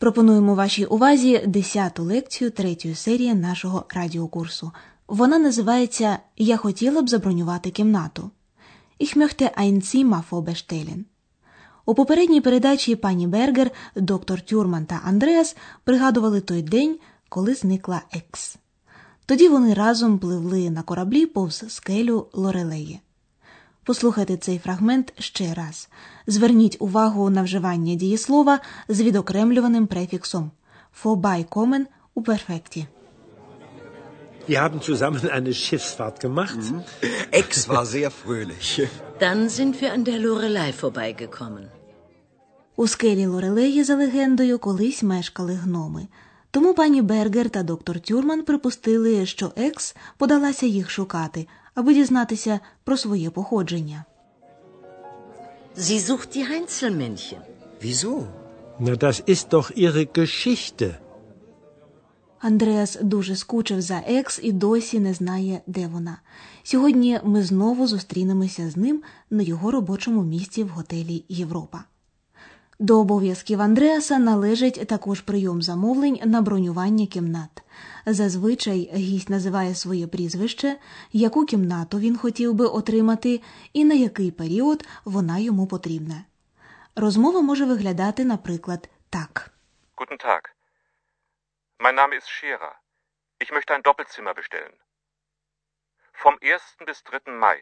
пропонуємо вашій увазі 10-ту лекцію третьої серії нашого радіокурсу. Вона називається Я хотіла б забронювати кімнату. Ich möchte ein Zimmer vorbestellen. У попередній передачі пані Бергер, доктор Тюрман та Андреас пригадували той день, коли зникла Екс. Тоді вони разом пливли на кораблі повз скелю Лорелеї. Послухайте цей фрагмент ще раз. Зверніть увагу на вживання дієслова з відокремлюваним префіксом «vorbeikommen» у перфекті. Wir haben zusammen eine Schiffsfahrt gemacht. Ex war sehr fröhlich. Dann sind wir an der Lorelei vorbeigekommen. У скелі Лорелеї, за легендою, колись мешкали гноми. Тому пані Бергер та доктор Тюрман припустили, що Екс подалася їх шукати, аби дізнатися про своє походження. Sie sucht die Heinzelmännchen. Wieso? Na, das ist doch ihre Geschichte. Андреас дуже скучив за Екс і досі не знає, де вона. Сьогодні ми знову зустрінемося з ним на його робочому місці в готелі Європа. До обов'язків Андреаса належить також прийом замовлень на бронювання кімнат. Зазвичай гість називає своє прізвище, яку кімнату він хотів би отримати і на який період вона йому потрібна. Розмова може виглядати, наприклад, так. Guten Tag. Mein Name ist Scherer. Ich möchte ein Doppelzimmer bestellen. Vom 1. bis 3. Mai.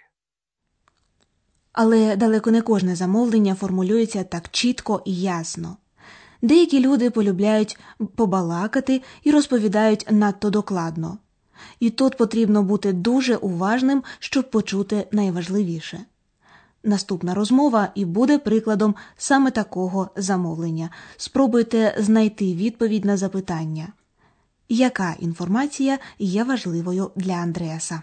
Але далеко не кожне замовлення формулюється так чітко і ясно. Деякі люди полюбляють побалакати і розповідають надто докладно. І тут потрібно бути дуже уважним, щоб почути найважливіше. Наступна розмова і буде прикладом саме такого замовлення. Спробуйте знайти відповідь на запитання, яка інформація є важливою для Андреаса.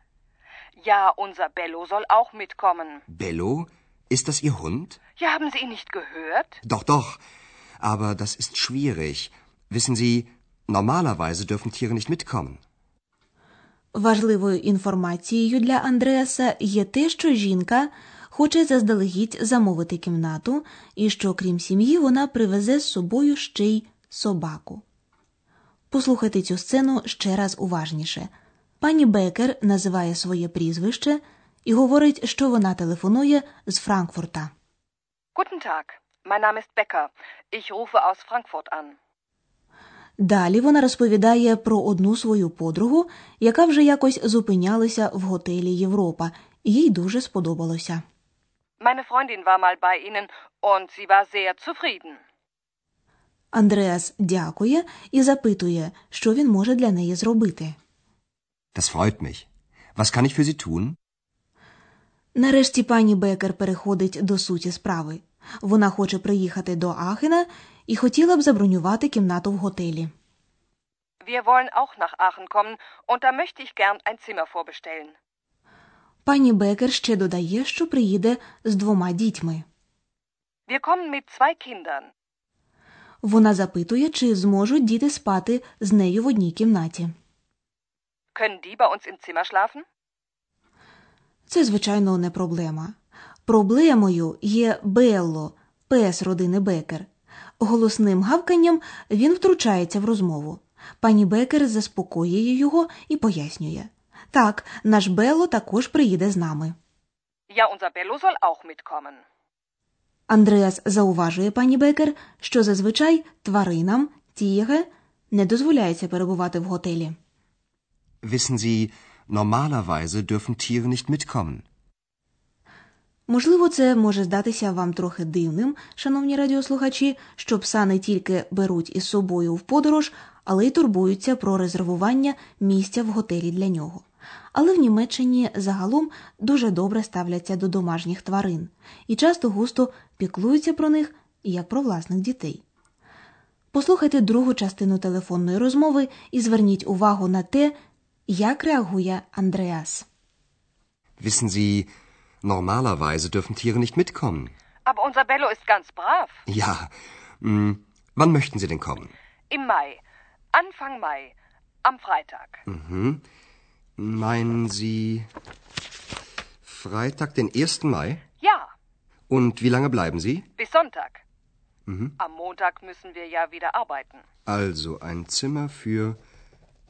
Ja, unser Bello soll auch mitkommen. Bello? Ist das Ihr Hund? Ja, haben Sie ihn nicht gehört? Doch, doch. Aber das ist schwierig. Wissen Sie, normalerweise dürfen Tiere nicht mitkommen. Важливою інформацією для Андреаса є те, що жінка хоче заздалегідь замовити кімнату, і що, крім сім'ї, вона привезе з собою ще й собаку. Послухайте цю сцену ще раз уважніше. Пані Бекер називає своє прізвище і говорить, що вона телефонує з Франкфурта. Guten Tag, mein Name ist Becker. Ich rufe aus Frankfurt an. Далі вона розповідає про одну свою подругу, яка вже якось зупинялася в готелі Європа, їй дуже сподобалося. Meine Freundin war mal bei Ihnen und sie war sehr zufrieden. Андреас дякує і запитує, що він може для неї зробити. Das freut mich. Was kann ich für Sie tun? Нарешті пані Бекер переходить до суті справи. Вона хоче приїхати до Ахена і хотіла б забронювати кімнату в готелі. Wir wollen auch nach Aachen kommen und da möchte ich gern ein Zimmer vorbestellen. Пані Бекер ще додає, що приїде з двома дітьми. Wir kommen mit zwei Kindern. Вона запитує, чи зможуть діти спати з нею в одній кімнаті. Können die bei uns im Zimmer schlafen? Це, звичайно, не проблема. Проблемою є Белло, пес родини Бекер. Голосним гавканням він втручається в розмову. Пані Бекер заспокоює його і пояснює. Так, наш Белло також приїде з нами. Ja, unser Bello soll auch mitkommen. Андреас зауважує пані Бекер, що зазвичай тваринам тіге не дозволяється перебувати в готелі. Wissen Sie, normalerweise dürfen Tiere nicht mitkommen. Можливо, це може здатися вам трохи дивним, шановні радіослухачі, що пса не тільки беруть із собою в подорож, але й турбуються про резервування місця в готелі для нього. Але в Німеччині загалом дуже добре ставляться до домашніх тварин і часто густо піклуються про них як про власних дітей. Послухайте другу частину телефонної розмови і зверніть увагу на те, Jak reaguje Andreas? Wissen Sie, normalerweise dürfen Tiere nicht mitkommen. Aber unser Bello ist ganz brav. Ja. Hm, wann möchten Sie denn kommen? Im Mai. Anfang Mai. Am Freitag. Mhm. Meinen Sie Freitag, den 1. Mai? Ja. Und wie lange bleiben Sie? Bis Sonntag. Mhm. Am Montag müssen wir ja wieder arbeiten. Also ein Zimmer für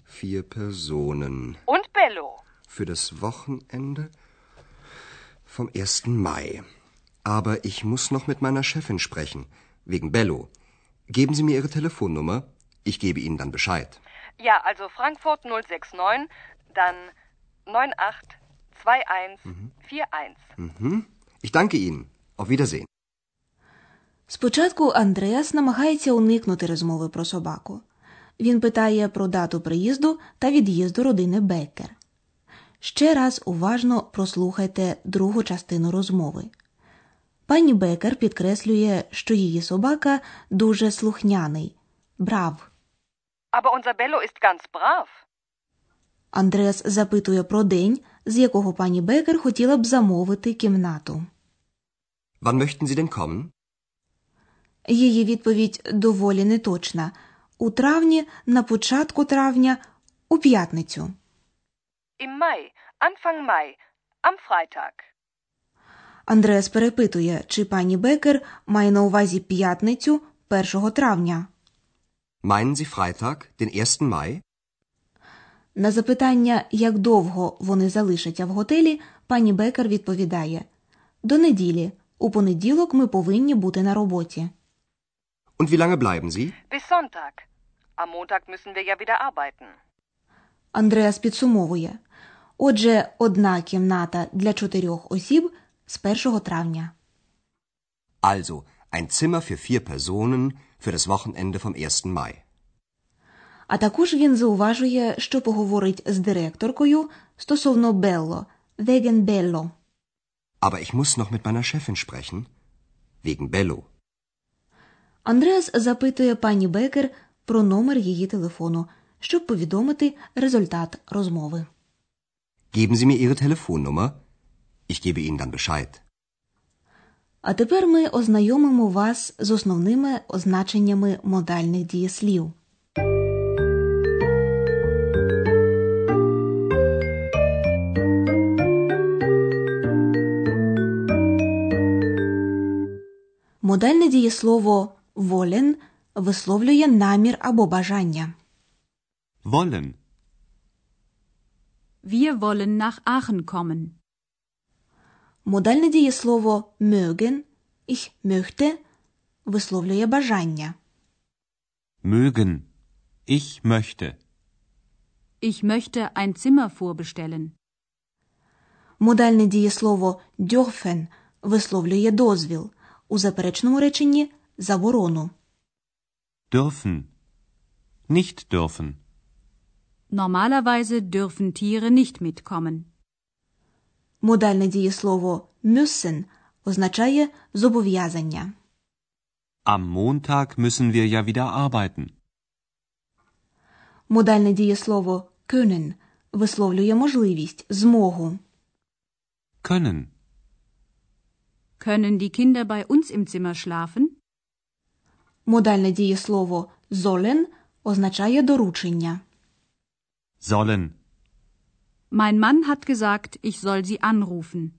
vier Personen. Und Bello. Für das Wochenende vom 1. Mai. Aber ich muss noch mit meiner Chefin sprechen, wegen Bello. Geben Sie mir Ihre Telefonnummer. Ich gebe Ihnen dann Bescheid. Ja, also Frankfurt 069, dann 982141. Mhm. Ich danke Ihnen. Auf Wiedersehen. Спочатку Андреас намагається уникнути розмови про собаку. Він питає про дату приїзду та від'їзду родини Беккер. Ще раз уважно прослухайте другу частину розмови. Пані Беккер підкреслює, що її собака дуже слухняний. Брав. Aber unser Bello ist ganz brav. Андреас запитує про день, з якого пані Беккер хотіла б замовити кімнату. Wann möchten Sie denn kommen? Її відповідь доволі неточна. У травні, на початку травня, у п'ятницю. Im Mai. Anfang Mai. Am Freitag. Андреас перепитує, чи пані Бекер має на увазі п'ятницю 1 травня. Meinen Sie Freitag, den 1. Mai? На запитання, як довго вони залишаться в готелі, пані Бекер відповідає: До неділі. У понеділок ми повинні бути на роботі. Und wie lange bleiben Sie? Bis Sonntag. Am Montag müssen wir ja wieder arbeiten. Андреас підсумовує. Отже, одна кімната для чотирьох осіб з 1 травня. Also, ein Zimmer für vier Personen für das Wochenende vom 1. Mai. А також він зауважує, що поговорить з директоркою стосовно Белло, wegen Bello. Aber ich muss noch mit meiner Chefin sprechen. Wegen Bello. Андреас запитує пані Бекер про номер її телефону, щоб повідомити результат розмови. Geben Sie mir Ihre Telefonnummer. Ich gebe Ihnen dann Bescheid. А тепер ми ознайомимо вас з основними означеннями модальних дієслів. Модальне дієслово «wollen» висловлює намір або бажання. Wollen. Wir wollen nach Aachen kommen. Модальне дієслово «mögen» «ich möchte» висловлює бажання. Mögen. Ich möchte. Ich möchte ein Zimmer vorbestellen. Модальне дієслово «dürfen» висловлює дозвіл. У заперечному реченні заборону. Dürfen. Nicht dürfen. Normalerweise dürfen Tiere nicht mitkommen. Модальне дієслово müssen означає зобов'язання. Am Montag müssen wir ja wieder arbeiten. Модальне дієслово können висловлює можливість, змогу. Können. Können die Kinder bei uns im Zimmer schlafen? Модальне дієслово sollen означає доручення. Sollen. Mein Mann hat gesagt, ich soll sie anrufen.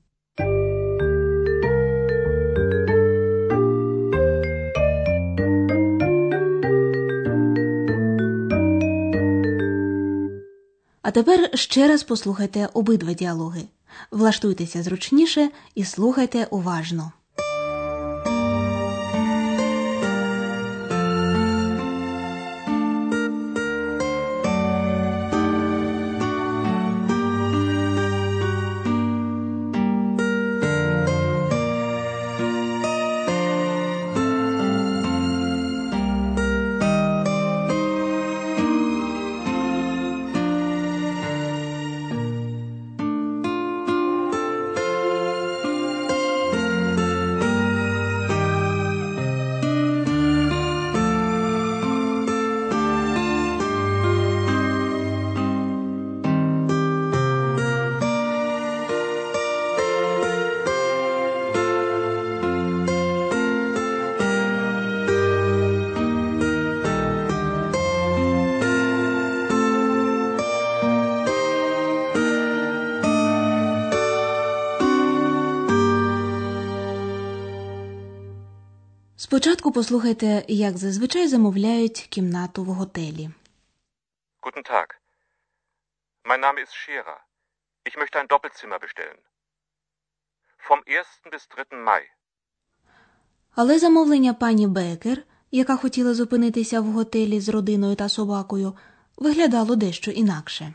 А тепер ще раз послухайте обидва діалоги. Влаштуйтеся зручніше і слухайте уважно. Спочатку послухайте, як зазвичай замовляють кімнату в готелі. Guten Tag. Mein Name ist Scherer. Ich möchte ein Doppelzimmer bestellen. Vom 1. bis 3. Mai. Але замовлення пані Бекер, яка хотіла зупинитися в готелі з родиною та собакою, виглядало дещо інакше.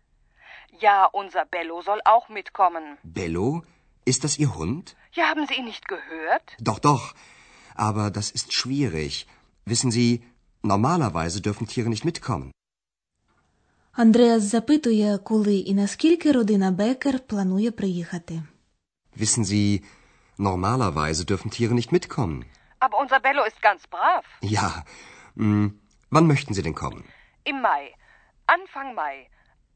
Ja, unser Bello soll auch mitkommen. Bello? Ist das Ihr Hund? Ja, haben Sie ihn nicht gehört? Doch, doch. Aber das ist schwierig. Wissen Sie, normalerweise dürfen Tiere nicht mitkommen. Андреас запитує, коли і наскільки родина Бекер планує приїхати. Wissen Sie, normalerweise dürfen Tiere nicht mitkommen. Aber unser Bello ist ganz brav. Ja. Hm, wann möchten Sie denn kommen? Im Mai. Anfang Mai.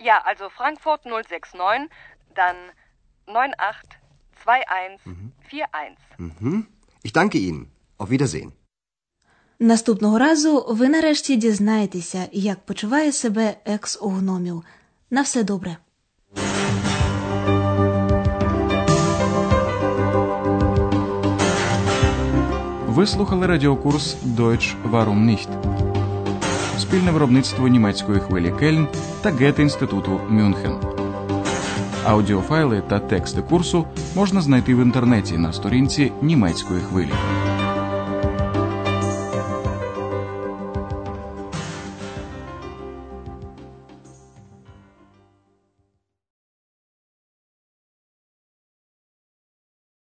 Ja, also Frankfurt 069, dann 982141. Mhm. Ich danke Ihnen. Auf Wiedersehen. Наступного разу ви нарешті дізнаєтеся, як почуває себе екс у гномів. На все добре. Ви слухали радіокурс Deutsch Warum nicht? Спільне виробництво німецької хвилі Кельн та Гете-інституту Мюнхен. Аудіофайли та тексти курсу можна знайти в інтернеті на сторінці німецької хвилі.